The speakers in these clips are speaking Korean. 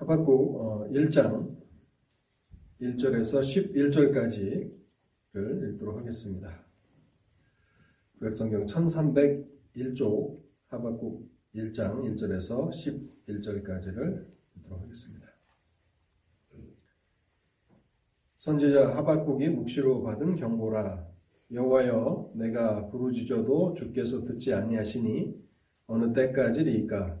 하박국 1장 1절에서 11절까지를 읽도록 하겠습니다. 구약성경 1301쪽 하박국 1장 1절에서 11절까지를 읽도록 하겠습니다. 선지자 하박국이 묵시로 받은 경고라 여호와여 내가 부르짖어도 주께서 듣지 아니하시니 어느 때까지리이까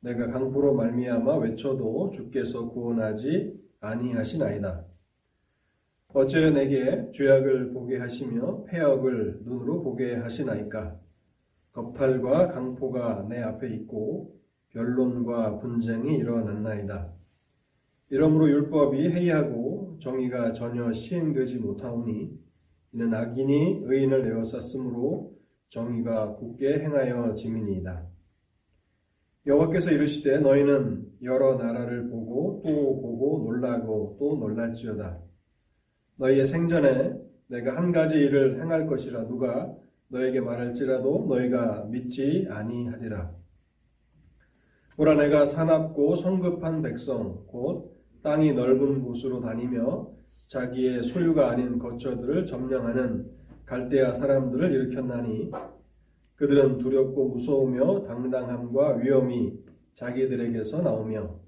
내가 강포로 말미암아 외쳐도 주께서 구원하지 아니하시나이다. 어째 내게 죄악을 보게 하시며 폐역을 눈으로 보게 하시나이까? 겁탈과 강포가 내 앞에 있고 변론과 분쟁이 일어났나이다. 이러므로 율법이 해이하고 정의가 전혀 시행되지 못하오니 이는 악인이 의인을 에워쌌으므로 정의가 굳게 행하여 지민이이다. 여호와께서 이르시되 너희는 여러 나라를 보고 또 보고 놀라고 또 놀랄지어다. 너희의 생전에 내가 한 가지 일을 행할 것이라 누가 너에게 말할지라도 너희가 믿지 아니하리라. 보라 내가 사납고 성급한 백성 곧 땅이 넓은 곳으로 다니며 자기의 소유가 아닌 거처들을 점령하는 갈대아 사람들을 일으켰나니 그들은 두렵고 무서우며 당당함과 위험이 자기들에게서 나오며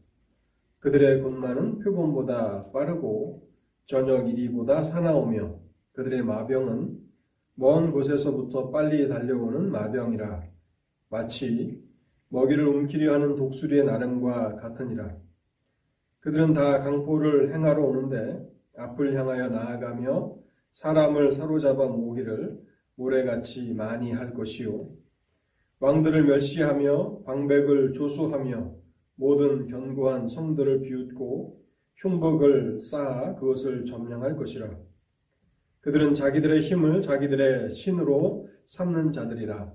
그들의 군마는 표본보다 빠르고 저녁 이리보다 사나우며 그들의 마병은 먼 곳에서부터 빨리 달려오는 마병이라. 마치 먹이를 움키려 하는 독수리의 나름과 같으니라. 그들은 다 강포를 행하러 오는데 앞을 향하여 나아가며 사람을 사로잡아 모기를 모래같이 많이 할 것이요. 왕들을 멸시하며 방백을 조수하며 모든 견고한 성들을 비웃고 흉복을 쌓아 그것을 점령할 것이라. 그들은 자기들의 힘을 자기들의 신으로 삼는 자들이라.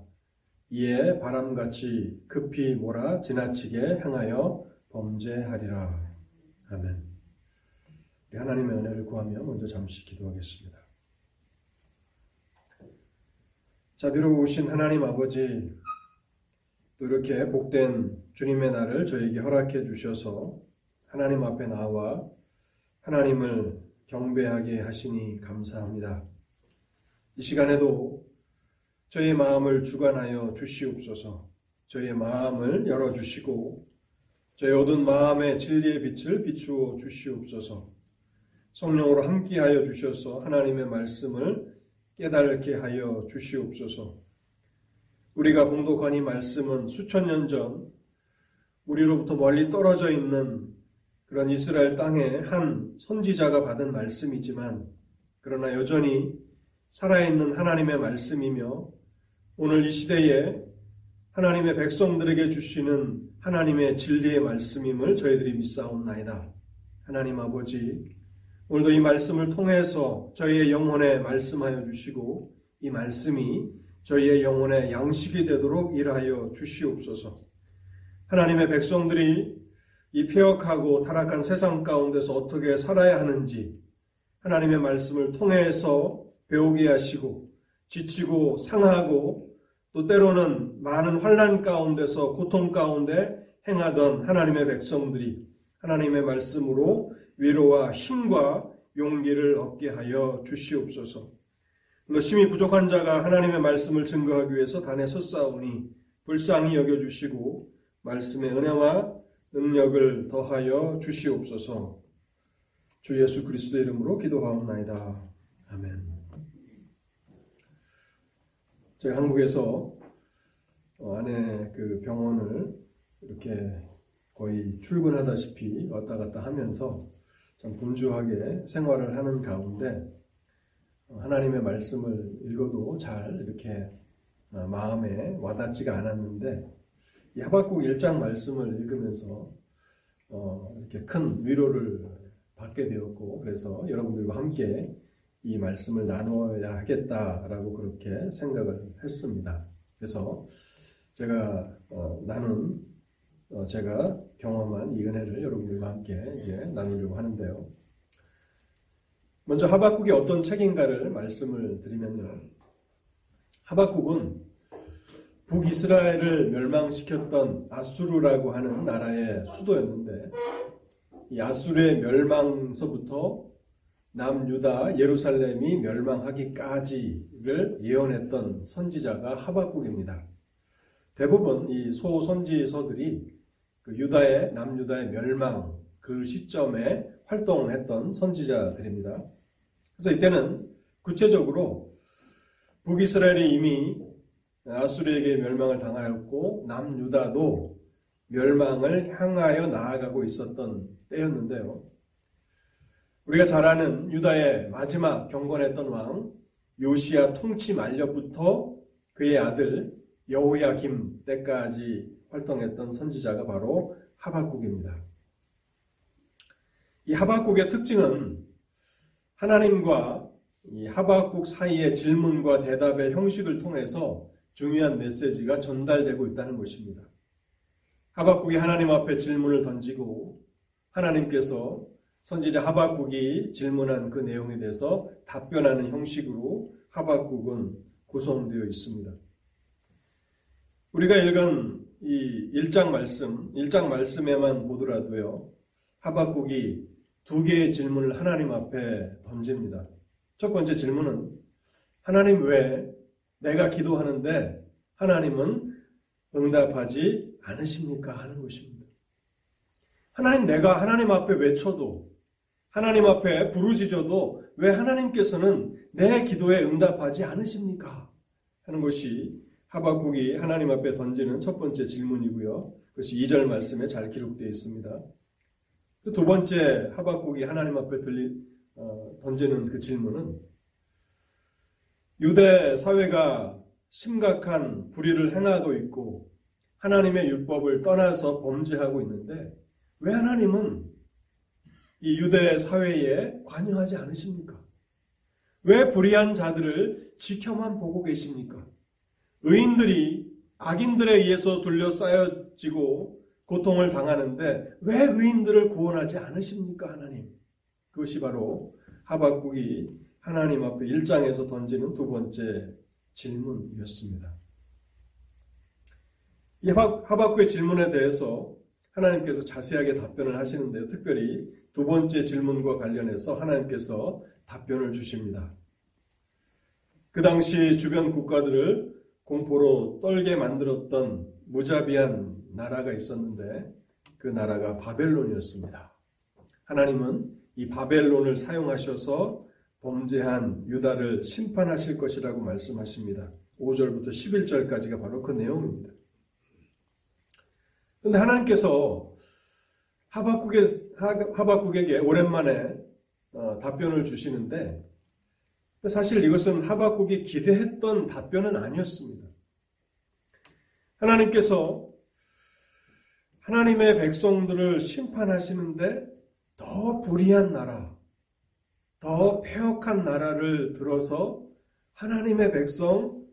이에 바람같이 급히 몰아 지나치게 향하여 범죄하리라. 아멘. 하나님의 은혜를 구하며 먼저 잠시 기도하겠습니다. 자비로우신 하나님 아버지, 또 이렇게 복된 주님의 날을 저에게 허락해 주셔서 하나님 앞에 나와 하나님을 경배하게 하시니 감사합니다. 이 시간에도 저의 마음을 주관하여 주시옵소서, 저의 마음을 열어주시고, 저의 어두운 마음의 진리의 빛을 비추어 주시옵소서, 성령으로 함께하여 주셔서 하나님의 말씀을 깨달게 하여 주시옵소서. 우리가 공독한 이 말씀은 수천 년 전 우리로부터 멀리 떨어져 있는 그런 이스라엘 땅의 한 선지자가 받은 말씀이지만 그러나 여전히 살아있는 하나님의 말씀이며 오늘 이 시대에 하나님의 백성들에게 주시는 하나님의 진리의 말씀임을 저희들이 믿사옵나이다. 하나님 아버지 오늘도 이 말씀을 통해서 저희의 영혼에 말씀하여 주시고 이 말씀이 저희의 영혼의 양식이 되도록 일하여 주시옵소서. 하나님의 백성들이 이 폐역하고 타락한 세상 가운데서 어떻게 살아야 하는지 하나님의 말씀을 통해서 배우게 하시고 지치고 상하고 또 때로는 많은 환란 가운데서 고통 가운데 행하던 하나님의 백성들이 하나님의 말씀으로 위로와 힘과 용기를 얻게 하여 주시옵소서. 심히 부족한 자가 하나님의 말씀을 증거하기 위해서 단에 섰사오니 불쌍히 여겨주시고 말씀의 은혜와 능력을 더하여 주시옵소서. 주 예수 그리스도의 이름으로 기도하옵나이다. 아멘. 저희 한국에서 어, 아내 그 병원을 이렇게 거의 출근하다시피 왔다 갔다 하면서 참 분주하게 생활을 하는 가운데 어, 하나님의 말씀을 읽어도 잘 이렇게 어, 마음에 와닿지가 않았는데 이 하박국 1장 말씀을 읽으면서 어, 이렇게 큰 위로를 받게 되었고 그래서 여러분들과 함께 이 말씀을 나누어야 하겠다라고 그렇게 생각을 했습니다. 그래서 제가 나눈 제가 경험한 이 은혜를 여러분들과 함께 이제 나누려고 하는데요. 먼저 하박국이 어떤 책인가를 말씀을 드리면요. 하박국은 북이스라엘을 멸망시켰던 아수르라고 하는 나라의 수도였는데 이 아수르의 멸망서부터 남유다 예루살렘이 멸망하기까지를 예언했던 선지자가 하박국입니다. 대부분 이 소선지서들이 그 유다의 남유다의 멸망 그 시점에 활동했던 선지자들입니다. 그래서 이때는 구체적으로 북이스라엘이 이미 아수르에게 멸망을 당하였고 남유다도 멸망을 향하여 나아가고 있었던 때였는데요. 우리가 잘 아는 유다의 마지막 경건했던 왕 요시아 통치 만렵부터 그의 아들 여호야김 때까지 활동했던 선지자가 바로 하박국입니다. 이 하박국의 특징은 하나님과 이 하박국 사이의 질문과 대답의 형식을 통해서 중요한 메시지가 전달되고 있다는 것입니다. 하박국이 하나님 앞에 질문을 던지고 하나님께서 선지자 하박국이 질문한 그 내용에 대해서 답변하는 형식으로 하박국은 구성되어 있습니다. 우리가 읽은 이 1장 말씀, 1장 말씀에만 보더라도요, 하박국이 두 개의 질문을 하나님 앞에 던집니다. 첫 번째 질문은, 하나님 왜 내가 기도하는데 하나님은 응답하지 않으십니까? 하는 것입니다. 하나님 내가 하나님 앞에 외쳐도 하나님 앞에 부르짖어도 왜 하나님께서는 내 기도에 응답하지 않으십니까? 하는 것이 하박국이 하나님 앞에 던지는 첫 번째 질문이고요. 그것이 2절 말씀에 잘 기록되어 있습니다. 두 번째 하박국이 하나님 앞에 들리, 어, 던지는 그 질문은 유대 사회가 심각한 불의를 행하고 있고 하나님의 율법을 떠나서 범죄하고 있는데 왜 하나님은 이 유대 사회에 관여하지 않으십니까? 왜 불의한 자들을 지켜만 보고 계십니까? 의인들이 악인들에 의해서 둘러싸여지고 고통을 당하는데 왜 의인들을 구원하지 않으십니까, 하나님? 그것이 바로 하박국이 하나님 앞에 1장에서 던지는 두 번째 질문이었습니다. 이 하박국의 질문에 대해서 하나님께서 자세하게 답변을 하시는데요. 특별히 두 번째 질문과 관련해서 하나님께서 답변을 주십니다. 그 당시 주변 국가들을 공포로 떨게 만들었던 무자비한 나라가 있었는데 그 나라가 바벨론이었습니다. 하나님은 이 바벨론을 사용하셔서 범죄한 유다를 심판하실 것이라고 말씀하십니다. 5절부터 11절까지가 바로 그 내용입니다. 그런데 하나님께서 하박국에, 하박국에게 오랜만에 어, 답변을 주시는데 사실 이것은 하박국이 기대했던 답변은 아니었습니다. 하나님께서 하나님의 백성들을 심판하시는데 더 불의한 나라, 더 폐역한 나라를 들어서 하나님의 백성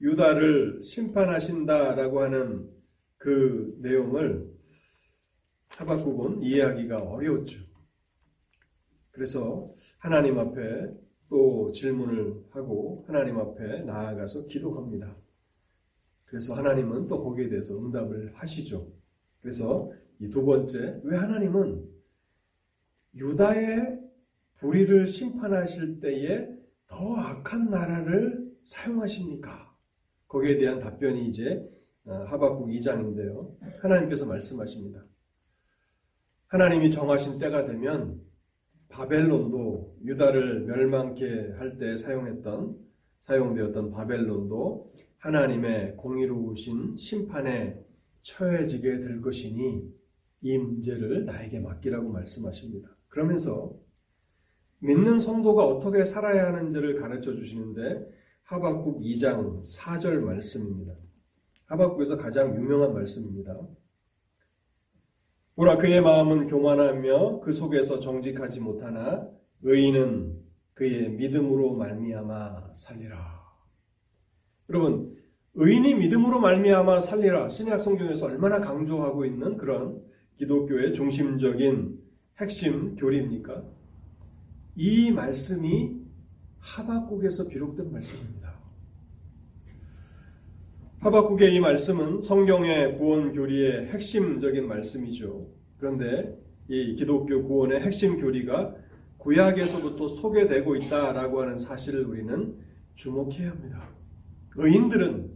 유다를 심판하신다라고 하는 그 내용을 하박국은 이해하기가 어려웠죠. 그래서 하나님 앞에 또 질문을 하고 하나님 앞에 나아가서 기도합니다. 그래서 하나님은 또 거기에 대해서 응답을 하시죠. 그래서 이 두 번째, 왜 하나님은 유다의 불의를 심판하실 때에 더 악한 나라를 사용하십니까? 거기에 대한 답변이 이제 어, 하박국 2장인데요. 하나님께서 말씀하십니다. 하나님이 정하신 때가 되면 바벨론도 유다를 멸망케 할 때 사용했던 사용되었던 바벨론도 하나님의 공의로우신 심판에 처해지게 될 것이니 이 문제를 나에게 맡기라고 말씀하십니다. 그러면서 믿는 성도가 어떻게 살아야 하는지를 가르쳐 주시는데 하박국 2장 4절 말씀입니다. 하박국에서 가장 유명한 말씀입니다. 보라 그의 마음은 교만하며 그 속에서 정직하지 못하나 의인은 그의 믿음으로 말미암아 살리라. 여러분 의인이 믿음으로 말미암아 살리라 신약 성경에서 얼마나 강조하고 있는 그런 기독교의 중심적인 핵심 교리입니까? 이 말씀이 하박국에서 비록된 말씀입니다. 하박국의 이 말씀은 성경의 구원 교리의 핵심적인 말씀이죠. 그런데 이 기독교 구원의 핵심 교리가 구약에서부터 소개되고 있다라고 하는 사실을 우리는 주목해야 합니다. 의인들은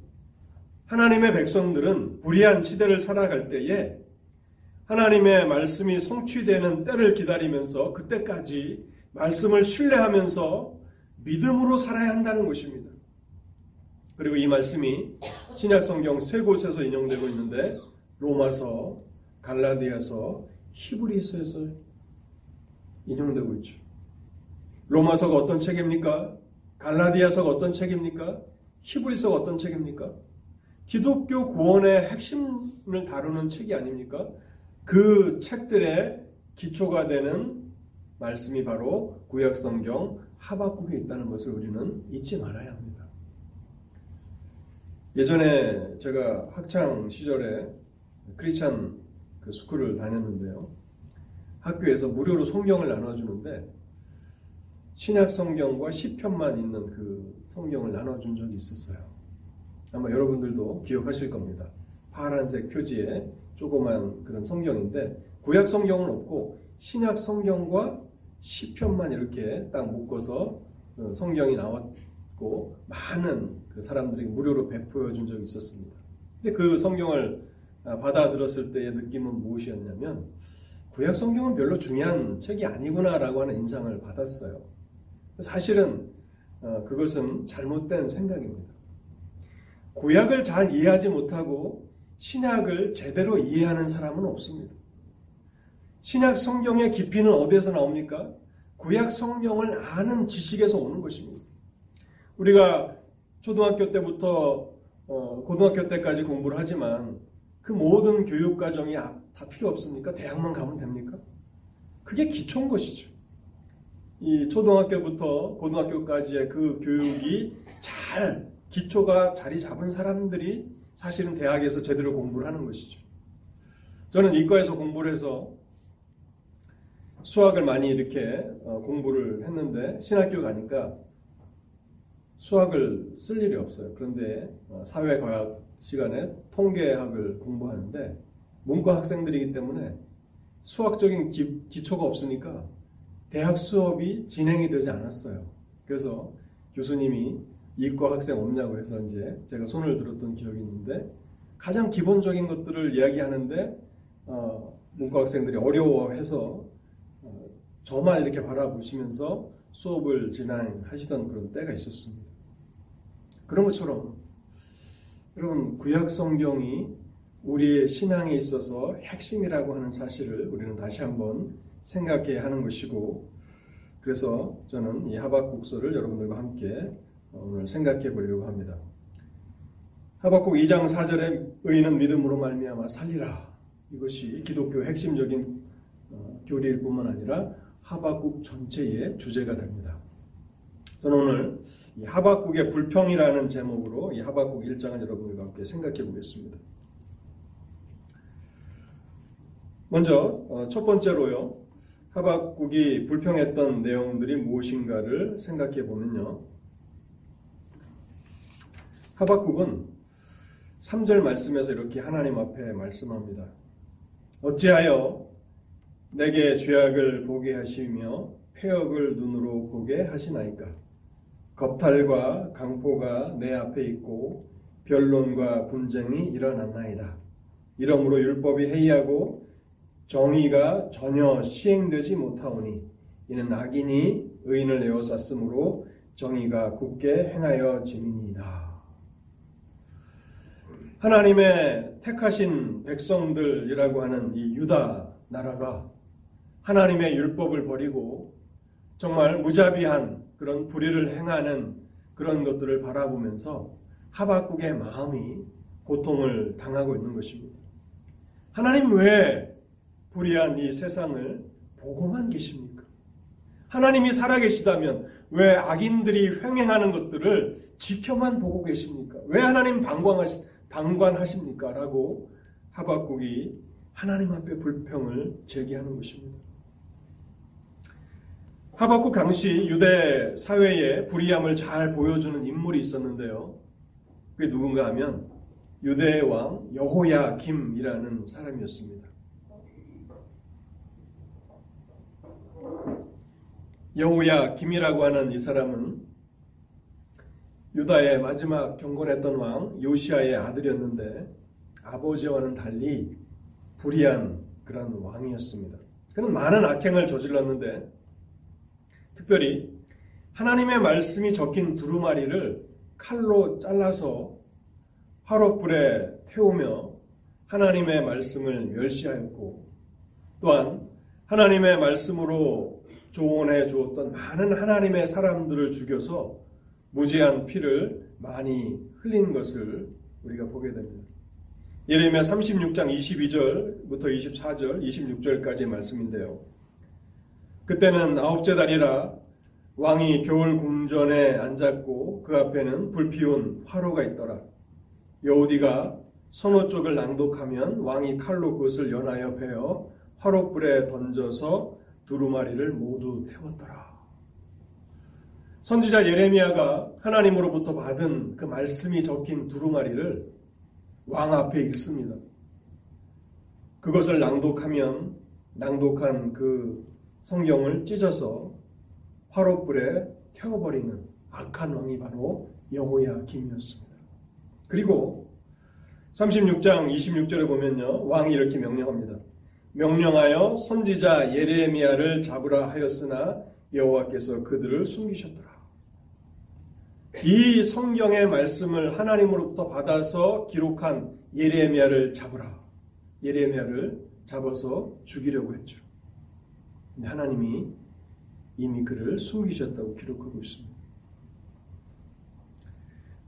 하나님의 백성들은 불의한 시대를 살아갈 때에 하나님의 말씀이 성취되는 때를 기다리면서 그때까지 말씀을 신뢰하면서 믿음으로 살아야 한다는 것입니다. 그리고 이 말씀이 신약 성경 세 곳에서 인용되고 있는데 로마서, 갈라디아서, 히브리서에서 인용되고 있죠. 로마서가 어떤 책입니까? 갈라디아서가 어떤 책입니까? 히브리서가 어떤 책입니까? 기독교 구원의 핵심을 다루는 책이 아닙니까? 그 책들의 기초가 되는 말씀이 바로 구약 성경 하박국에 있다는 것을 우리는 잊지 말아야 합니다. 예전에 제가 학창 시절에 크리스찬 그 스쿨을 다녔는데요. 학교에서 무료로 성경을 나눠주는데 신약 성경과 시편만 있는 그 성경을 나눠준 적이 있었어요. 아마 여러분들도 기억하실 겁니다. 파란색 표지에 조그만 그런 성경인데 구약 성경은 없고 신약 성경과 시편만 이렇게 딱 묶어서 어, 성경이 나왔고 많은 그 사람들이 무료로 베풀어 준 적이 있었습니다. 근데 그 성경을 아, 받아들었을 때의 느낌은 무엇이었냐면 구약 성경은 별로 중요한 책이 아니구나라고 하는 인상을 받았어요. 사실은 어, 그것은 잘못된 생각입니다. 구약을 잘 이해하지 못하고 신약을 제대로 이해하는 사람은 없습니다. 신약 성경의 깊이는 어디에서 나옵니까? 구약 성경을 아는 지식에서 오는 것입니다. 우리가 초등학교 때부터 어, 고등학교 때까지 공부를 하지만 그 모든 교육 과정이 아, 다 필요 없습니까? 대학만 가면 됩니까? 그게 기초인 것이죠. 이 초등학교부터 고등학교까지의 그 교육이 잘 기초가 자리 잡은 사람들이 사실은 대학에서 제대로 공부를 하는 것이죠. 저는 이과에서 공부를 해서 수학을 많이 이렇게 어, 공부를 했는데 신학교 가니까 수학을 쓸 일이 없어요. 그런데 어, 사회과학 시간에 통계학을 공부하는데 문과 학생들이기 때문에 수학적인 기, 기초가 없으니까 대학 수업이 진행이 되지 않았어요. 그래서 교수님이 이과 학생 없냐고 해서 이제 제가 손을 들었던 기억이 있는데 가장 기본적인 것들을 이야기하는데 어, 문과 학생들이 어려워해서 어, 저만 이렇게 바라보시면서 수업을 진행하시던 그런 때가 있었습니다. 그런 것처럼 여러분 구약 성경이 우리의 신앙에 있어서 핵심이라고 하는 사실을 우리는 다시 한번 생각해야 하는 것이고 그래서 저는 이 하박국서를 여러분들과 함께 오늘 생각해 보려고 합니다. 하박국 2장 4절에 의인은 믿음으로 말미암아 살리라. 이것이 기독교 핵심적인 어, 교리일 뿐만 아니라 하박국 전체의 주제가 됩니다. 저는 오늘 이 하박국의 불평이라는 제목으로 이 하박국 1장을 여러분과 함께 생각해 보겠습니다. 먼저 어, 첫 번째로요. 하박국이 불평했던 내용들이 무엇인가를 생각해 보면요. 하박국은 3절 말씀에서 이렇게 하나님 앞에 말씀합니다. 어찌하여 내게 죄악을 보게 하시며 폐역을 눈으로 보게 하시나이까? 겁탈과 강포가 내 앞에 있고 변론과 분쟁이 일어났나이다. 이러므로 율법이 해이하고 정의가 전혀 시행되지 못하오니 이는 악인이 의인을 에워쌌으므로 정의가 굳게 행하여 지니이다. 하나님의 택하신 백성들이라고 하는 이 유다 나라가 하나님의 율법을 버리고 정말 무자비한 그런 불의를 행하는 그런 것들을 바라보면서 하박국의 마음이 고통을 당하고 있는 것입니다. 하나님 왜 불의한 이 세상을 보고만 계십니까? 하나님이 살아계시다면 왜 악인들이 횡행하는 것들을 지켜만 보고 계십니까? 왜 하나님 방광하시, 방관하십니까? 라고 하박국이 하나님 앞에 불평을 제기하는 것입니다. 하박국 당시 유대 사회의 불의함을 잘 보여주는 인물이 있었는데요. 그게 누군가 하면 유대의 왕 여호야 김이라는 사람이었습니다. 여우야 김이라고 하는 이 사람은 유다의 마지막 경건했던 왕 요시아의 아들이었는데 아버지와는 달리 불의한 그런 왕이었습니다. 그는 많은 악행을 저질렀는데 특별히 하나님의 말씀이 적힌 두루마리를 칼로 잘라서 화롯불에 태우며 하나님의 말씀을 멸시하였고 또한 하나님의 말씀으로 조언해 주었던 많은 하나님의 사람들을 죽여서 무지한 피를 많이 흘린 것을 우리가 보게 됩니다. 예레미야 36장 22절부터 24절, 26절까지의 말씀인데요. 그때는 아홉째 달이라 왕이 겨울 궁전에 앉았고 그 앞에는 불피운 화로가 있더라. 여우디가 선호 쪽을 낭독하면 왕이 칼로 그것을 연하여 베어 화롯불에 던져서 두루마리를 모두 태웠더라. 선지자 예레미야가 하나님으로부터 받은 그 말씀이 적힌 두루마리를 왕 앞에 읽습니다. 그것을 낭독하면 낭독한 그 성경을 찢어서 화롯불에 태워버리는 악한 왕이 바로 여호야 김이었습니다. 그리고 36장 26절에 보면요. 왕이 이렇게 명령합니다. 명령하여 선지자 예레미야를 잡으라 하였으나 여호와께서 그들을 숨기셨더라. 이 성경의 말씀을 하나님으로부터 받아서 기록한 예레미야를 잡으라. 예레미야를 잡아서 죽이려고 했죠. 하나님이 이미 그를 숨기셨다고 기록하고 있습니다.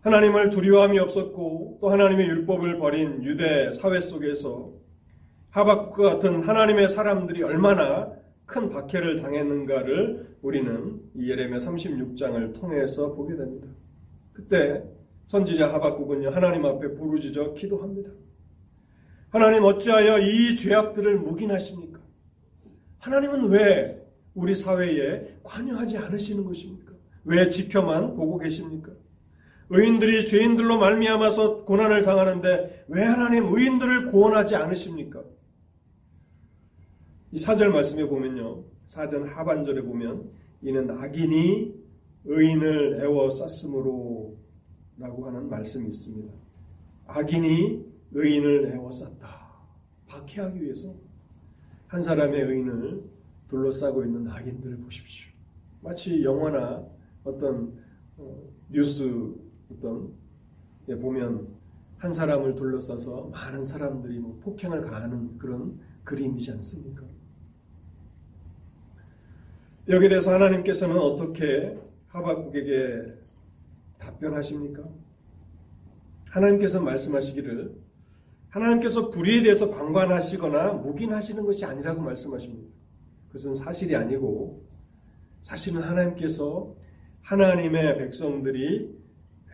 하나님을 두려움이 없었고 또 하나님의 율법을 버린 유대 사회 속에서 하박국과 같은 하나님의 사람들이 얼마나 큰 박해를 당했는가를 우리는 예레미야 36장을 통해서 보게 됩니다. 그때 선지자 하박국은요 하나님 앞에 부르짖어 기도합니다. 하나님 어찌하여 이 죄악들을 묵인하십니까? 하나님은 왜 우리 사회에 관여하지 않으시는 것입니까? 왜 지켜만 보고 계십니까? 의인들이 죄인들로 말미암아서 고난을 당하는데 왜 하나님 의인들을 구원하지 않으십니까? 이 사절 말씀에 보면요. 사전 하반절에 보면 이는 악인이 의인을 애워 쌌으므로 라고 하는 말씀이 있습니다. 악인이 의인을 애워 쌌다. 박해하기 위해서 한 사람의 의인을 둘러싸고 있는 악인들을 보십시오. 마치 영화나 어떤 어, 뉴스 어떤 예, 보면 한 사람을 둘러싸서 많은 사람들이 뭐 폭행을 가하는 그런 그림이지 않습니까? 여기에 대해서 하나님께서는 어떻게 하박국에게 답변하십니까? 하나님께서 말씀하시기를 하나님께서 불의에 대해서 방관하시거나 묵인하시는 것이 아니라고 말씀하십니다. 그것은 사실이 아니고 사실은 하나님께서 하나님의 백성들이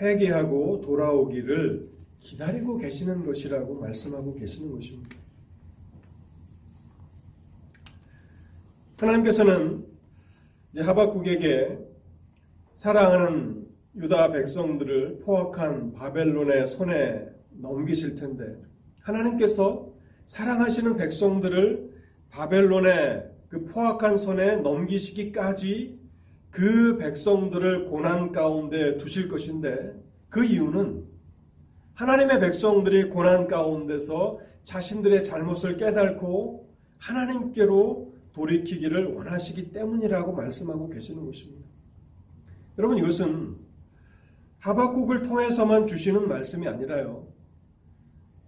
회개하고 돌아오기를 기다리고 계시는 것이라고 말씀하고 계시는 것입니다. 하나님께서는 이제 하박국에게 사랑하는 유다 백성들을 포악한 바벨론의 손에 넘기실 텐데 하나님께서 사랑하시는 백성들을 바벨론의 그 포악한 손에 넘기시기까지 그 백성들을 고난 가운데 두실 것인데 그 이유는 하나님의 백성들이 고난 가운데서 자신들의 잘못을 깨닫고 하나님께로 돌이키기를 원하시기 때문이라고 말씀하고 계시는 것입니다. 여러분 이것은 하박국을 통해서만 주시는 말씀이 아니라요.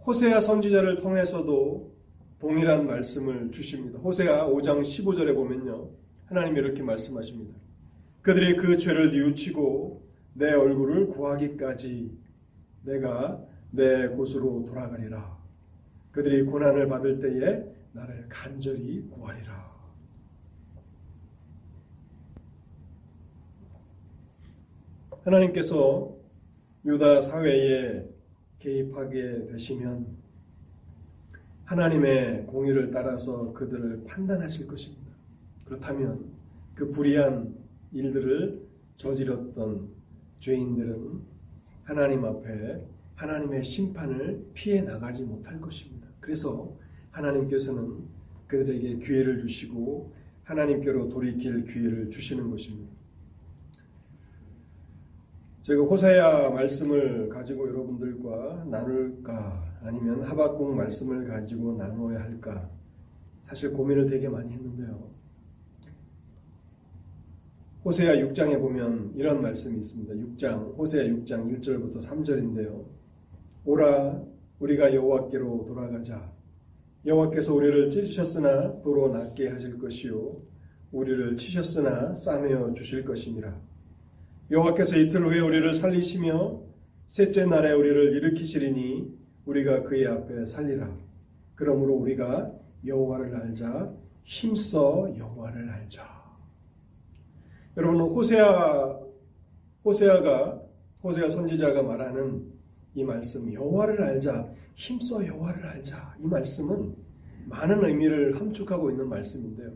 호세아 선지자를 통해서도 동일한 말씀을 주십니다. 호세아 5장 15절에 보면요. 하나님이 이렇게 말씀하십니다. 그들이 그 죄를 뉘우치고 내 얼굴을 구하기까지 내가 내 곳으로 돌아가리라. 그들이 고난을 받을 때에 나를 간절히 구하리라. 하나님께서 유다 사회에 개입하게 되시면 하나님의 공의를 따라서 그들을 판단하실 것입니다. 그렇다면 그 불의한 일들을 저질렀던 죄인들은 하나님 앞에 하나님의 심판을 피해 나가지 못할 것입니다. 그래서 하나님께서는 그들에게 기회를 주시고 하나님께로 돌이킬 기회를 주시는 것입니다. 제가 호세야 말씀을 가지고 여러분들과 나눌까 아니면 하박국 말씀을 가지고 나눠야 할까 사실 고민을 되게 많이 했는데요. 호세야 6장에 보면 이런 말씀이 있습니다. 6장 호세야 6장 1절부터 3절인데요. 오라 우리가 여호와께로 돌아가자. 여호와께서 우리를 찢으셨으나 도로 낫게 하실 것이요 우리를 치셨으나 싸매어 주실 것이니라. 여호와께서 이틀 후에 우리를 살리시며 셋째 날에 우리를 일으키시리니 우리가 그의 앞에 살리라. 그러므로 우리가 여호와를 알자 힘써 여호와를 알자. 여러분 호세아 호세아가 호세아 선지자가 말하는 이 말씀 여호와를 알자 힘써 여호와를 알자 이 말씀은 많은 의미를 함축하고 있는 말씀인데요.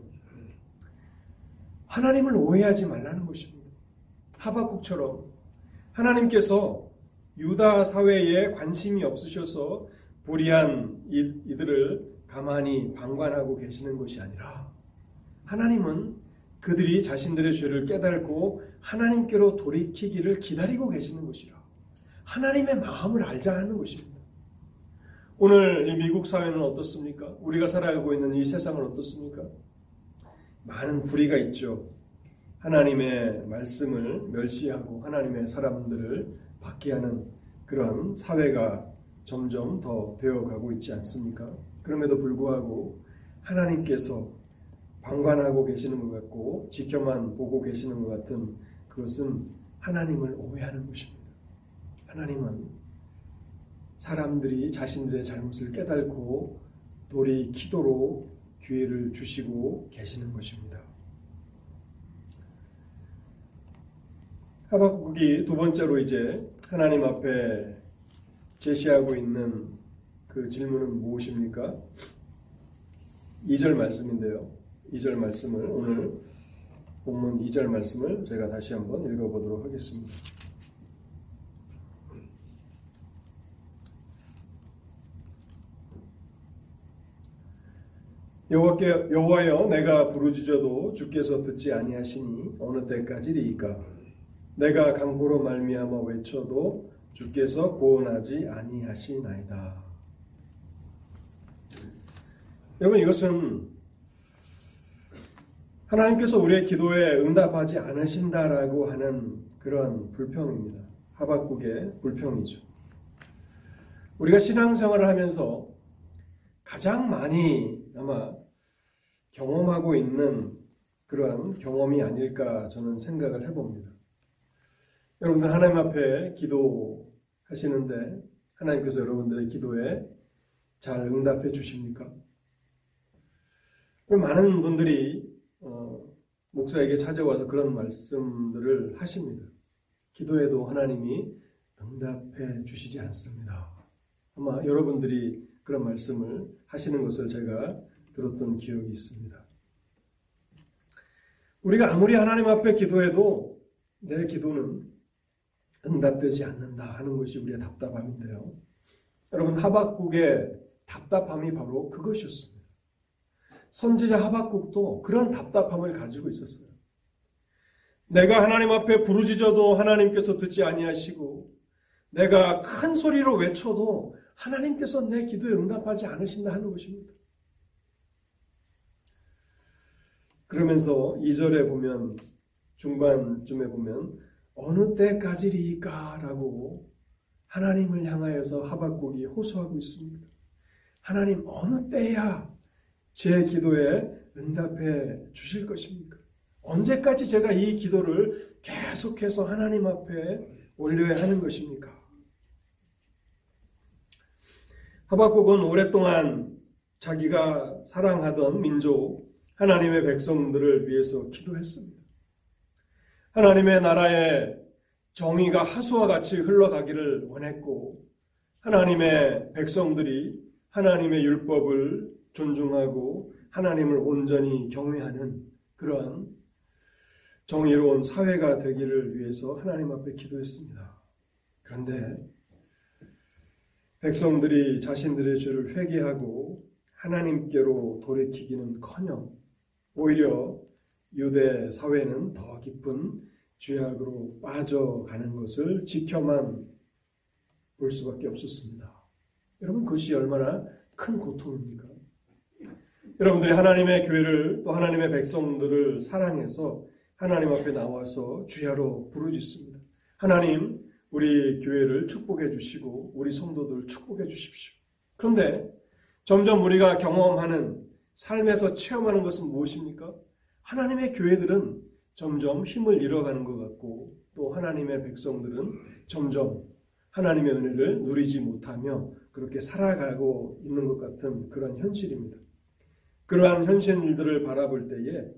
하나님을 오해하지 말라는 것입니다. 하박국처럼 하나님께서 유다 사회에 관심이 없으셔서 불의한 이들을 가만히 방관하고 계시는 것이 아니라 하나님은 그들이 자신들의 죄를 깨달고 하나님께로 돌이키기를 기다리고 계시는 것이라. 하나님의 마음을 알자 하는 것입니다. 오늘 이 미국 사회는 어떻습니까? 우리가 살아가고 있는 이 세상은 어떻습니까? 많은 불의가 있죠. 하나님의 말씀을 멸시하고 하나님의 사람들을 받게 하는 그러한 사회가 점점 더 되어가고 있지 않습니까? 그럼에도 불구하고 하나님께서 방관하고 계시는 것 같고 지켜만 보고 계시는 것 같은 그것은 하나님을 오해하는 것입니다. 하나님은 사람들이 자신들의 잘못을 깨달고 돌이키도록 기회를 주시고 계시는 것입니다. 하박국이 두 번째로 이제 하나님 앞에 제시하고 있는 그 질문은 무엇입니까? 2절 말씀인데요. 2절 말씀을 오늘 본문 2절 말씀을 제가 다시 한번 읽어보도록 하겠습니다. 여호와께 여호와여 내가 부르짖어도 주께서 듣지 아니하시니 어느 때까지리이까 내가 강보로 말미암아 외쳐도 주께서 구원하지 아니하시나이다. 여러분 이것은 하나님께서 우리의 기도에 응답하지 않으신다라고 하는 그런 불평입니다. 하박국의 불평이죠. 우리가 신앙생활을 하면서 가장 많이 아마 경험하고 있는 그러한 경험이 아닐까 저는 생각을 해봅니다. 여러분들 하나님 앞에 기도하시는데 하나님께서 여러분들의 기도에 잘 응답해 주십니까? 많은 분들이 어, 목사에게 찾아와서 그런 말씀들을 하십니다. 기도에도 하나님이 응답해 주시지 않습니다. 아마 여러분들이 그런 말씀을 하시는 것을 제가 들었던 기억이 있습니다. 우리가 아무리 하나님 앞에 기도해도 내 기도는 응답되지 않는다 하는 것이 우리의 답답함인데요. 여러분 하박국의 답답함이 바로 그것이었습니다. 선지자 하박국도 그런 답답함을 가지고 있었어요. 내가 하나님 앞에 부르짖어도 하나님께서 듣지 아니하시고 내가 큰 소리로 외쳐도 하나님께서 내 기도에 응답하지 않으신다 하는 것입니다. 그러면서 2절에 보면 중반쯤에 보면 어느 때까지리까라고 하나님을 향하여서 하박국이 호소하고 있습니다. 하나님 어느 때야 제 기도에 응답해 주실 것입니까? 언제까지 제가 이 기도를 계속해서 하나님 앞에 올려야 하는 것입니까? 하박국은 오랫동안 자기가 사랑하던 민족 하나님의 백성들을 위해서 기도했습니다. 하나님의 나라의 정의가 하수와 같이 흘러가기를 원했고 하나님의 백성들이 하나님의 율법을 존중하고 하나님을 온전히 경외하는 그러한 정의로운 사회가 되기를 위해서 하나님 앞에 기도했습니다. 그런데 백성들이 자신들의 죄를 회개하고 하나님께로 돌이키기는 커녕 오히려 유대 사회는 더 깊은 죄악으로 빠져가는 것을 지켜만 볼 수밖에 없었습니다. 여러분 그것이 얼마나 큰 고통입니까? 여러분들이 하나님의 교회를 또 하나님의 백성들을 사랑해서 하나님 앞에 나와서 주야로 부르짖습니다. 하나님 우리 교회를 축복해 주시고 우리 성도들 축복해 주십시오. 그런데 점점 우리가 경험하는 삶에서 체험하는 것은 무엇입니까? 하나님의 교회들은 점점 힘을 잃어가는 것 같고 또 하나님의 백성들은 점점 하나님의 은혜를 누리지 못하며 그렇게 살아가고 있는 것 같은 그런 현실입니다. 그러한 현실들을 바라볼 때에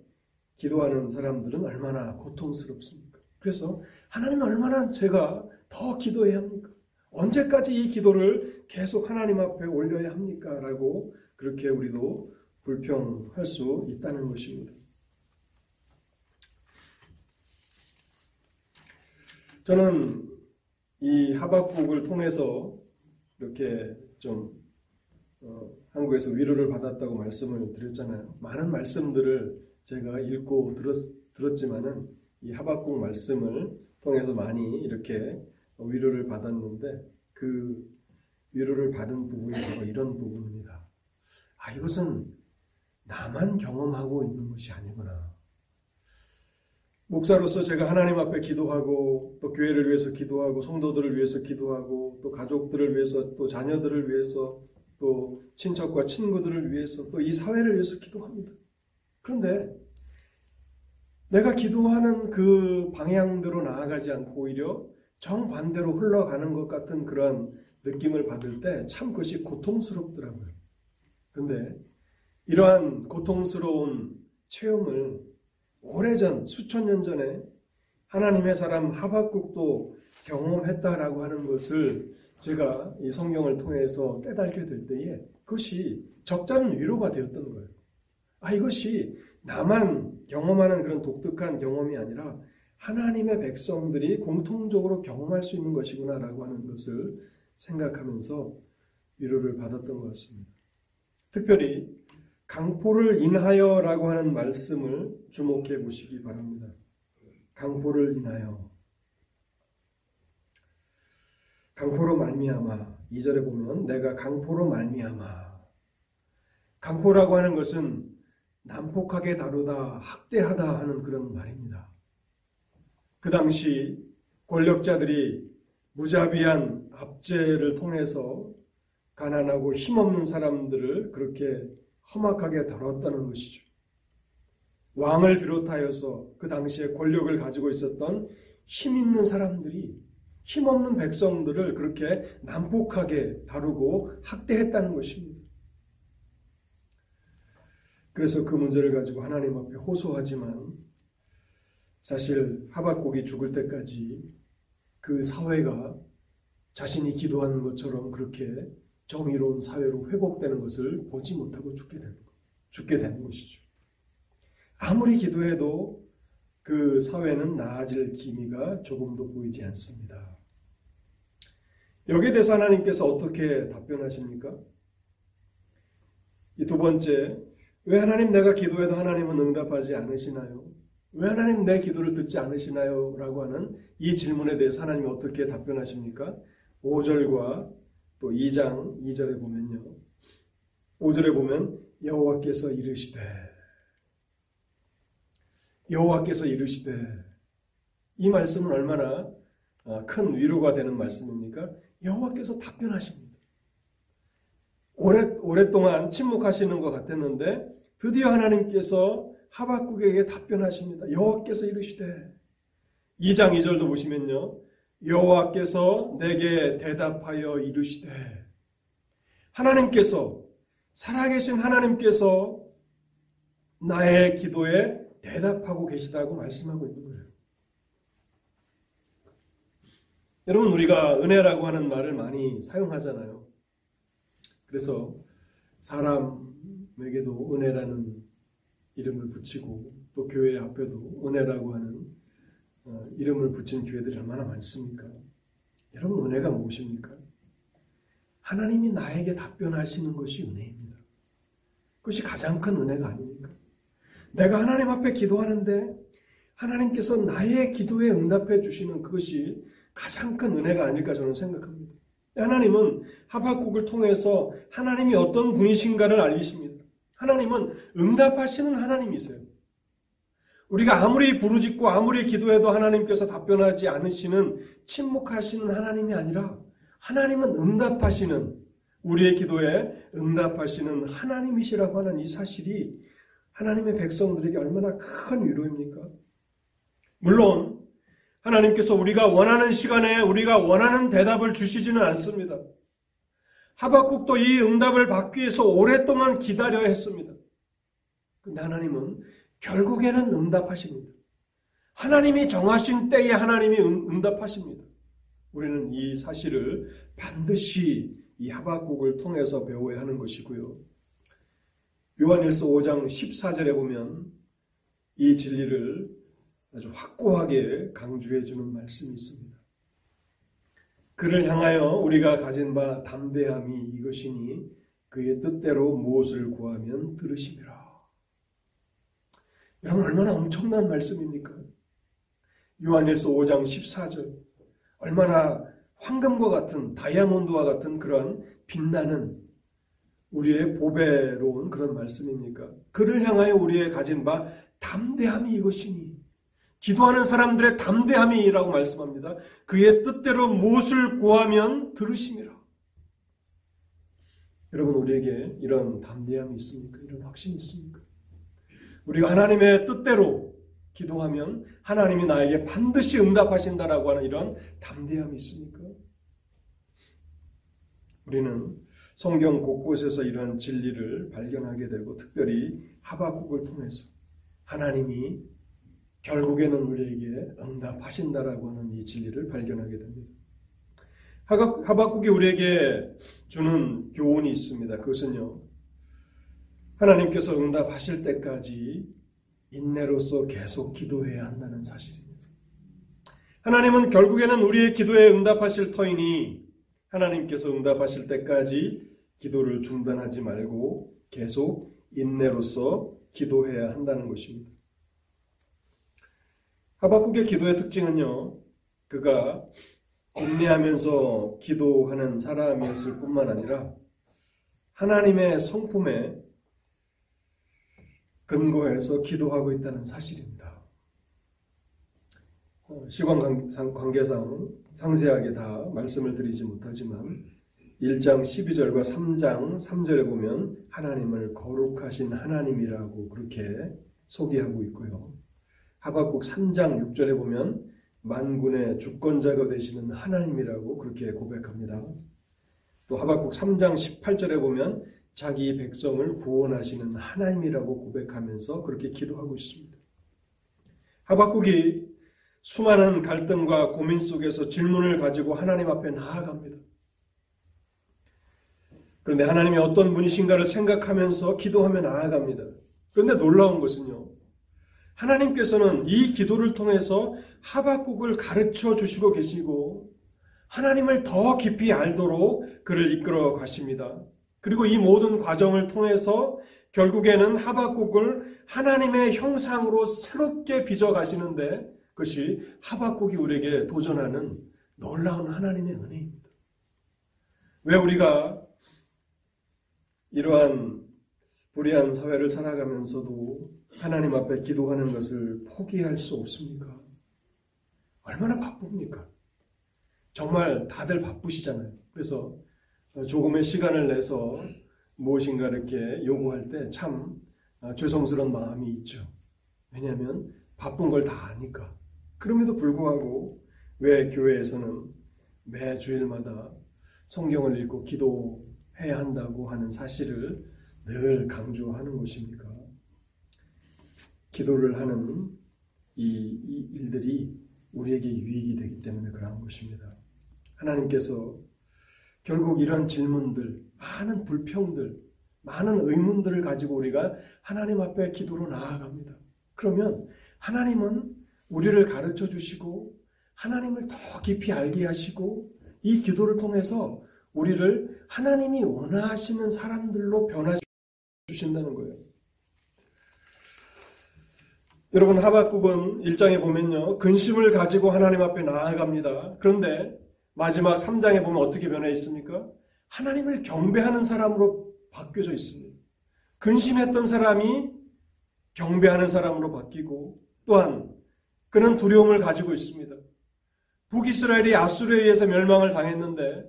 기도하는 사람들은 얼마나 고통스럽습니까? 그래서 하나님 얼마나 제가 더 기도해야 합니까? 언제까지 이 기도를 계속 하나님 앞에 올려야 합니까? 라고 그렇게 우리도 불평할 수 있다는 것입니다. 저는 이 하박국을 통해서 이렇게 좀 어, 한국에서 위로를 받았다고 말씀을 드렸잖아요. 많은 말씀들을 제가 읽고 들었, 들었지만은 이 하박국 말씀을 통해서 많이 이렇게 위로를 받았는데 그 위로를 받은 부분이 바로 이런 부분입니다. 아, 이것은 나만 경험하고 있는 것이 아니구나. 목사로서 제가 하나님 앞에 기도하고 또 교회를 위해서 기도하고 성도들을 위해서 기도하고 또 가족들을 위해서 또 자녀들을 위해서 또 친척과 친구들을 위해서 또 이 사회를 위해서 기도합니다. 그런데 내가 기도하는 그 방향대로 나아가지 않고 오히려 정반대로 흘러가는 것 같은 그런 느낌을 받을 때 참 그것이 고통스럽더라고요. 근데 이러한 고통스러운 체험을 오래전 수천 년 전에 하나님의 사람 하박국도 경험했다라고 하는 것을 제가 이 성경을 통해서 깨닫게 될 때에 그것이 적잖은 위로가 되었던 거예요. 아 이것이 나만 경험하는 그런 독특한 경험이 아니라 하나님의 백성들이 공통적으로 경험할 수 있는 것이구나라고 하는 것을 생각하면서 위로를 받았던 것 같습니다. 특별히 강포를 인하여라고 하는 말씀을 주목해 보시기 바랍니다. 강포를 인하여 강포로 말미암아 2절에 보면 내가 강포로 말미암아 강포라고 하는 것은 난폭하게 다루다 학대하다 하는 그런 말입니다. 그 당시 권력자들이 무자비한 압제를 통해서 가난하고 힘없는 사람들을 그렇게 험악하게 다뤘다는 것이죠. 왕을 비롯하여서 그 당시에 권력을 가지고 있었던 힘 있는 사람들이 힘없는 백성들을 그렇게 난폭하게 다루고 학대했다는 것입니다. 그래서 그 문제를 가지고 하나님 앞에 호소하지만 사실 하박국이 죽을 때까지 그 사회가 자신이 기도하는 것처럼 그렇게 정의로운 사회로 회복되는 것을 보지 못하고 죽게 되는 것, 죽게 되는 것이죠. 아무리 기도해도 그 사회는 나아질 기미가 조금도 보이지 않습니다. 여기에 대해서 하나님께서 어떻게 답변하십니까? 이 두 번째, 왜 하나님 내가 기도해도 하나님은 응답하지 않으시나요? 왜 하나님 내 기도를 듣지 않으시나요? 라고 하는 이 질문에 대해서 하나님이 어떻게 답변하십니까? 5절과 또 2장 2절에 보면요. 5절에 보면 여호와께서 이르시되 여호와께서 이르시되 이 말씀은 얼마나 아, 큰 위로가 되는 말씀입니까? 여호와께서 답변하십니다. 오래, 오랫동안 침묵하시는 것 같았는데 드디어 하나님께서 하박국에게 답변하십니다. 여호와께서 이르시되 2장 2절도 보시면요. 여호와께서 내게 대답하여 이르시되 하나님께서 살아계신 하나님께서 나의 기도에 대답하고 계시다고 말씀하고 있는 거예요. 여러분 우리가 은혜라고 하는 말을 많이 사용하잖아요. 그래서 사람에게도 은혜라는 이름을 붙이고 또 교회 앞에도 은혜라고 하는 어, 이름을 붙인 교회들이 얼마나 많습니까? 여러분 은혜가 무엇입니까? 하나님이 나에게 답변하시는 것이 은혜입니다. 그것이 가장 큰 은혜가 아닙니까? 내가 하나님 앞에 기도하는데 하나님께서 나의 기도에 응답해 주시는 그것이 가장 큰 은혜가 아닐까 저는 생각합니다. 하나님은 하박국을 통해서 하나님이 어떤 분이신가를 알리십니다. 하나님은 응답하시는 하나님이세요. 우리가 아무리 부르짖고 아무리 기도해도 하나님께서 답변하지 않으시는 침묵하시는 하나님이 아니라 하나님은 응답하시는 우리의 기도에 응답하시는 하나님이시라고 하는 이 사실이 하나님의 백성들에게 얼마나 큰 위로입니까? 물론 하나님께서 우리가 원하는 시간에 우리가 원하는 대답을 주시지는 않습니다. 하박국도 이 응답을 받기 위해서 오랫동안 기다려야 했습니다. 근데 하나님은 결국에는 응답하십니다. 하나님이 정하신 때에 하나님이 응답하십니다. 우리는 이 사실을 반드시 이 하박국을 통해서 배워야 하는 것이고요. 요한일서 5장 14절에 보면 이 진리를 아주 확고하게 강조해 주는 말씀이 있습니다. 그를 향하여 우리가 가진 바 담대함이 이것이니 그의 뜻대로 무엇을 구하면 들으시리라. 여러분 얼마나 엄청난 말씀입니까? 요한일서 5장 14절 얼마나 황금과 같은 다이아몬드와 같은 그러한 빛나는 우리의 보배로운 그런 말씀입니까? 그를 향하여 우리의 가진 바 담대함이 이것이니 기도하는 사람들의 담대함이라고 말씀합니다. 그의 뜻대로 무엇을 구하면 들으심이라. 여러분 우리에게 이런 담대함이 있습니까? 이런 확신이 있습니까? 우리가 하나님의 뜻대로 기도하면 하나님이 나에게 반드시 응답하신다라고 하는 이런 담대함이 있습니까? 우리는 성경 곳곳에서 이런 진리를 발견하게 되고 특별히 하박국을 통해서 하나님이 결국에는 우리에게 응답하신다라고 하는 이 진리를 발견하게 됩니다. 하박국이 우리에게 주는 교훈이 있습니다. 그것은요. 하나님께서 응답하실 때까지 인내로서 계속 기도해야 한다는 사실입니다. 하나님은 결국에는 우리의 기도에 응답하실 터이니 하나님께서 응답하실 때까지 기도를 중단하지 말고 계속 인내로서 기도해야 한다는 것입니다. 하박국의 기도의 특징은요, 그가 인내하면서 기도하는 사람이었을 뿐만 아니라 하나님의 성품에 근거해서 기도하고 있다는 사실입니다. 어, 시간 관계상 상세하게 다 말씀을 드리지 못하지만 1장 12절과 3장 3절에 보면 하나님을 거룩하신 하나님이라고 그렇게 소개하고 있고요. 하박국 3장 6절에 보면 만군의 주권자가 되시는 하나님이라고 그렇게 고백합니다. 또 하박국 3장 18절에 보면 자기 백성을 구원하시는 하나님이라고 고백하면서 그렇게 기도하고 있습니다. 하박국이 수많은 갈등과 고민 속에서 질문을 가지고 하나님 앞에 나아갑니다. 그런데 하나님이 어떤 분이신가를 생각하면서 기도하며 나아갑니다. 그런데 놀라운 것은요. 하나님께서는 이 기도를 통해서 하박국을 가르쳐 주시고 계시고 하나님을 더 깊이 알도록 그를 이끌어 가십니다. 그리고 이 모든 과정을 통해서 결국에는 하박국을 하나님의 형상으로 새롭게 빚어 가시는데 그것이 하박국이 우리에게 도전하는 놀라운 하나님의 은혜입니다. 왜 우리가 이러한 불의한 사회를 살아가면서도 하나님 앞에 기도하는 것을 포기할 수 없습니까? 얼마나 바쁩니까? 정말 다들 바쁘시잖아요. 그래서 조금의 시간을 내서 무엇인가 이렇게 요구할 때 참 죄송스러운 마음이 있죠. 왜냐하면 바쁜 걸 다 아니까. 그럼에도 불구하고 왜 교회에서는 매 주일마다 성경을 읽고 기도해야 한다고 하는 사실을 늘 강조하는 것입니까? 기도를 하는 이, 이 일들이 우리에게 유익이 되기 때문에 그러한 것입니다. 하나님께서 결국 이런 질문들, 많은 불평들, 많은 의문들을 가지고 우리가 하나님 앞에 기도로 나아갑니다. 그러면 하나님은 우리를 가르쳐 주시고 하나님을 더 깊이 알게 하시고 이 기도를 통해서 우리를 하나님이 원하시는 사람들로 변화시키신다는 거예요. 여러분 하박국은 일장에 보면요. 근심을 가지고 하나님 앞에 나아갑니다. 그런데 마지막 3장에 보면 어떻게 변해 있습니까? 하나님을 경배하는 사람으로 바뀌어져 있습니다. 근심했던 사람이 경배하는 사람으로 바뀌고 또한 그는 두려움을 가지고 있습니다. 북이스라엘이 아수르에 의해서 멸망을 당했는데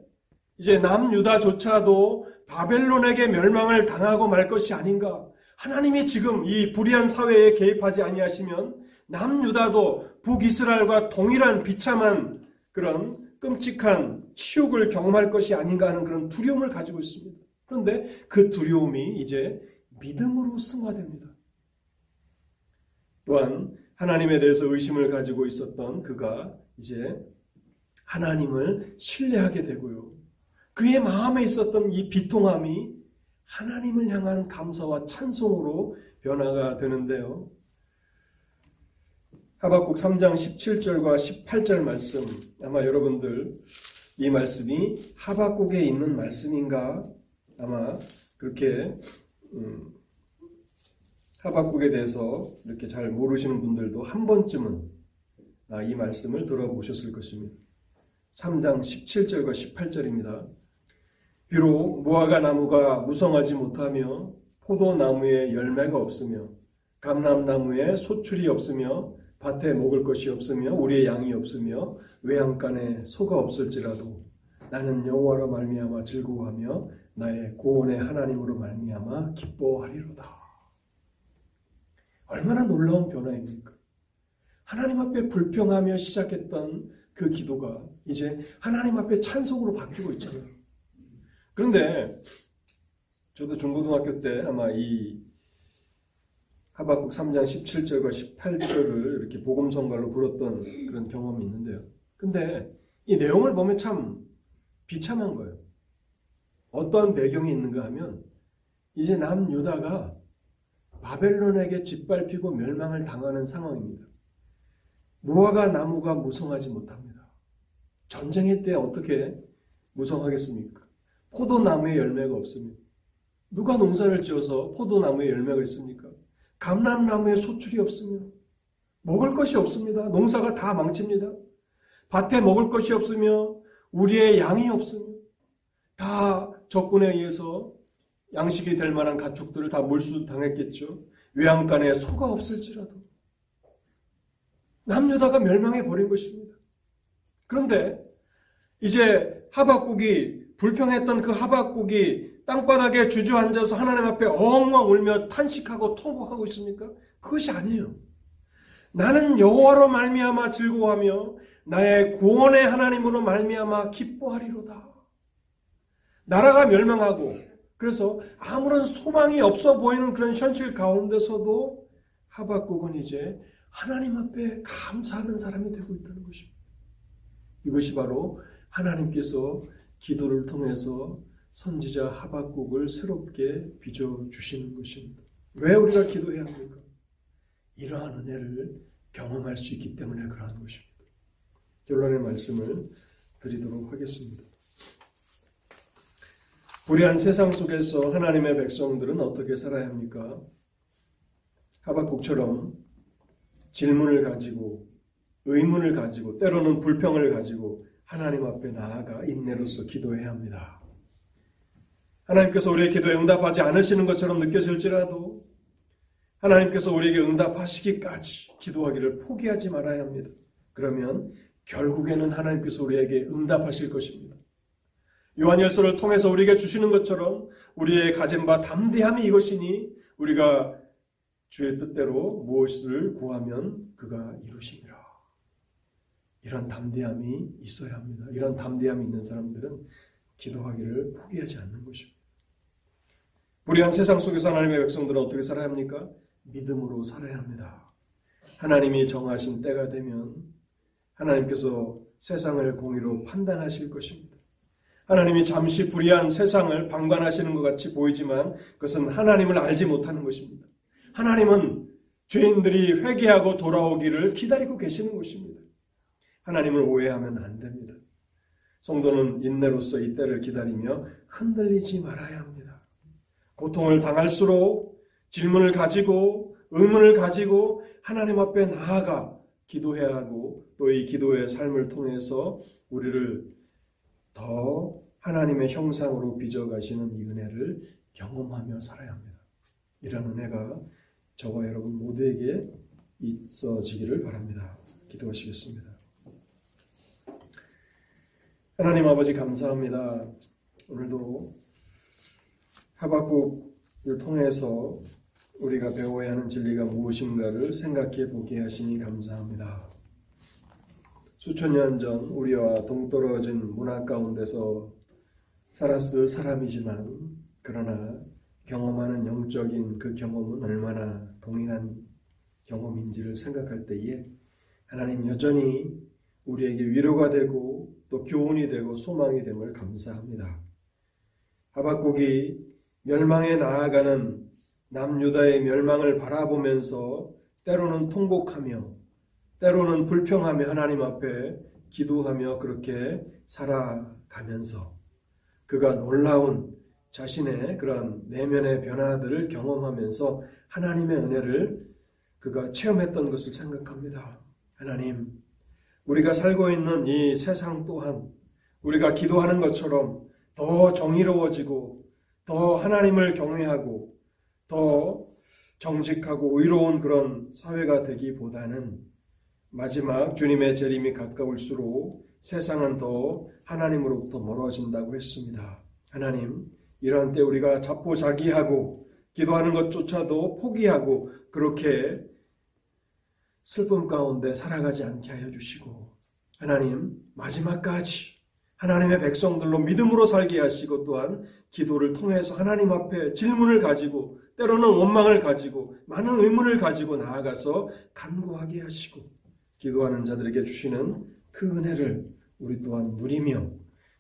이제 남유다조차도 바벨론에게 멸망을 당하고 말 것이 아닌가. 하나님이 지금 이 불의한 사회에 개입하지 아니하시면 남유다도 북이스라엘과 동일한 비참한 그런 끔찍한 치욕을 경험할 것이 아닌가 하는 그런 두려움을 가지고 있습니다. 그런데 그 두려움이 이제 믿음으로 승화됩니다. 또한 하나님에 대해서 의심을 가지고 있었던 그가 이제 하나님을 신뢰하게 되고요. 그의 마음에 있었던 이 비통함이 하나님을 향한 감사와 찬송으로 변화가 되는데요. 하박국 3장 17절과 18절 말씀 아마 여러분들 이 말씀이 하박국에 있는 말씀인가 아마 그렇게 음, 하박국에 대해서 이렇게 잘 모르시는 분들도 한 번쯤은 아, 이 말씀을 들어보셨을 것입니다. 3장 17절과 18절입니다. 비록 무화과 나무가 무성하지 못하며 포도나무에 열매가 없으며 감람나무에 소출이 없으며 밭에 먹을 것이 없으며 우리의 양이 없으며 외양간에 소가 없을지라도 나는 여호와로 말미암아 즐거워하며 나의 구원의 하나님으로 말미암아 기뻐하리로다. 얼마나 놀라운 변화입니까? 하나님 앞에 불평하며 시작했던 그 기도가 이제 하나님 앞에 찬송으로 바뀌고 있잖아요. 그런데 저도 중고등학교 때 아마 이 하박국 3장 17절과 18절을 이렇게 복음 성가로 불었던 그런 경험이 있는데요. 근데 이 내용을 보면 참 비참한 거예요. 어떠한 배경이 있는가 하면 이제 남유다가 바벨론에게 짓밟히고 멸망을 당하는 상황입니다. 무화과 나무가 무성하지 못합니다. 전쟁의 때 어떻게 무성하겠습니까? 포도나무에 열매가 없습니다. 누가 농사를 지어서 포도나무에 열매가 있습니까? 감람나무에 소출이 없으며 먹을 것이 없습니다. 농사가 다 망칩니다. 밭에 먹을 것이 없으며 우리의 양이 없으며 다 적군에 의해서 양식이 될 만한 가축들을 다 몰수당했겠죠. 외양간에 소가 없을지라도 남유다가 멸망해 버린 것입니다. 그런데 이제 하박국이 불평했던 그 하박국이 땅바닥에 주저앉아서 하나님 앞에 엉엉 울며 탄식하고 통곡하고 있습니까? 그것이 아니에요. 나는 여호와로 말미암아 즐거워하며 나의 구원의 하나님으로 말미암아 기뻐하리로다. 나라가 멸망하고 그래서 아무런 소망이 없어 보이는 그런 현실 가운데서도 하박국은 이제 하나님 앞에 감사하는 사람이 되고 있다는 것입니다. 이것이 바로 하나님께서 기도를 통해서 선지자 하박국을 새롭게 빚어 주시는 것입니다. 왜 우리가 기도해야 합니까? 이러한 은혜를 경험할 수 있기 때문에 그러한 것입니다. 결론의 말씀을 드리도록 하겠습니다. 불의한 세상 속에서 하나님의 백성들은 어떻게 살아야 합니까? 하박국처럼 질문을 가지고 의문을 가지고 때로는 불평을 가지고 하나님 앞에 나아가 인내로서 기도해야 합니다. 하나님께서 우리의 기도에 응답하지 않으시는 것처럼 느껴질지라도 하나님께서 우리에게 응답하시기까지 기도하기를 포기하지 말아야 합니다. 그러면 결국에는 하나님께서 우리에게 응답하실 것입니다. 요한일서를 통해서 우리에게 주시는 것처럼 우리의 가진 바 담대함이 이것이니 우리가 주의 뜻대로 무엇을 구하면 그가 이루시리라. 이런 담대함이 있어야 합니다. 이런 담대함이 있는 사람들은 기도하기를 포기하지 않는 것입니다. 불의한 세상 속에서 하나님의 백성들은 어떻게 살아야 합니까? 믿음으로 살아야 합니다. 하나님이 정하신 때가 되면 하나님께서 세상을 공의로 판단하실 것입니다. 하나님이 잠시 불의한 세상을 방관하시는 것 같이 보이지만 그것은 하나님을 알지 못하는 것입니다. 하나님은 죄인들이 회개하고 돌아오기를 기다리고 계시는 것입니다. 하나님을 오해하면 안 됩니다. 성도는 인내로서 이때를 기다리며 흔들리지 말아야 합니다. 고통을 당할수록 질문을 가지고 의문을 가지고 하나님 앞에 나아가 기도해야 하고 또 이 기도의 삶을 통해서 우리를 더 하나님의 형상으로 빚어가시는 이 은혜를 경험하며 살아야 합니다. 이런 은혜가 저와 여러분 모두에게 있어지기를 바랍니다. 기도하시겠습니다. 하나님 아버지 감사합니다. 오늘도 하박국을 통해서 우리가 배워야 하는 진리가 무엇인가를 생각해 보게 하시니 감사합니다. 수천 년 전 우리와 동떨어진 문화 가운데서 살았을 사람이지만 그러나 경험하는 영적인 그 경험은 얼마나 동일한 경험인지를 생각할 때에 하나님 여전히 우리에게 위로가 되고 또 교훈이 되고 소망이 됨을 감사합니다. 하박국이 멸망에 나아가는 남유다의 멸망을 바라보면서 때로는 통곡하며 때로는 불평하며 하나님 앞에 기도하며 그렇게 살아가면서 그가 놀라운 자신의 그러한 내면의 변화들을 경험하면서 하나님의 은혜를 그가 체험했던 것을 생각합니다. 하나님, 우리가 살고 있는 이 세상 또한 우리가 기도하는 것처럼 더 정의로워지고 더 하나님을 경외하고 더 정직하고 의로운 그런 사회가 되기보다는 마지막 주님의 재림이 가까울수록 세상은 더 하나님으로부터 멀어진다고 했습니다. 하나님, 이러한 때 우리가 자포자기하고 기도하는 것조차도 포기하고 그렇게 슬픔 가운데 살아가지 않게 하여 주시고 하나님 마지막까지 하나님의 백성들로 믿음으로 살게 하시고 또한 기도를 통해서 하나님 앞에 질문을 가지고 때로는 원망을 가지고 많은 의문을 가지고 나아가서 간구하게 하시고 기도하는 자들에게 주시는 그 은혜를 우리 또한 누리며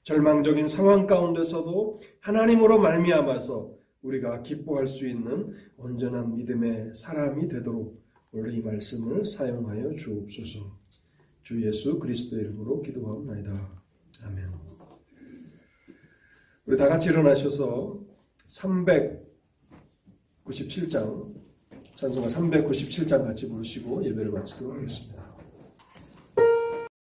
절망적인 상황 가운데서도 하나님으로 말미암아서 우리가 기뻐할 수 있는 온전한 믿음의 사람이 되도록 오늘 이 말씀을 사용하여 주옵소서. 주 예수 그리스도의 이름으로 기도하옵나이다. 아멘. 우리 다 같이 일어나셔서 397장 찬송가 397장 같이 부르시고 예배를 마치도록 하겠습니다.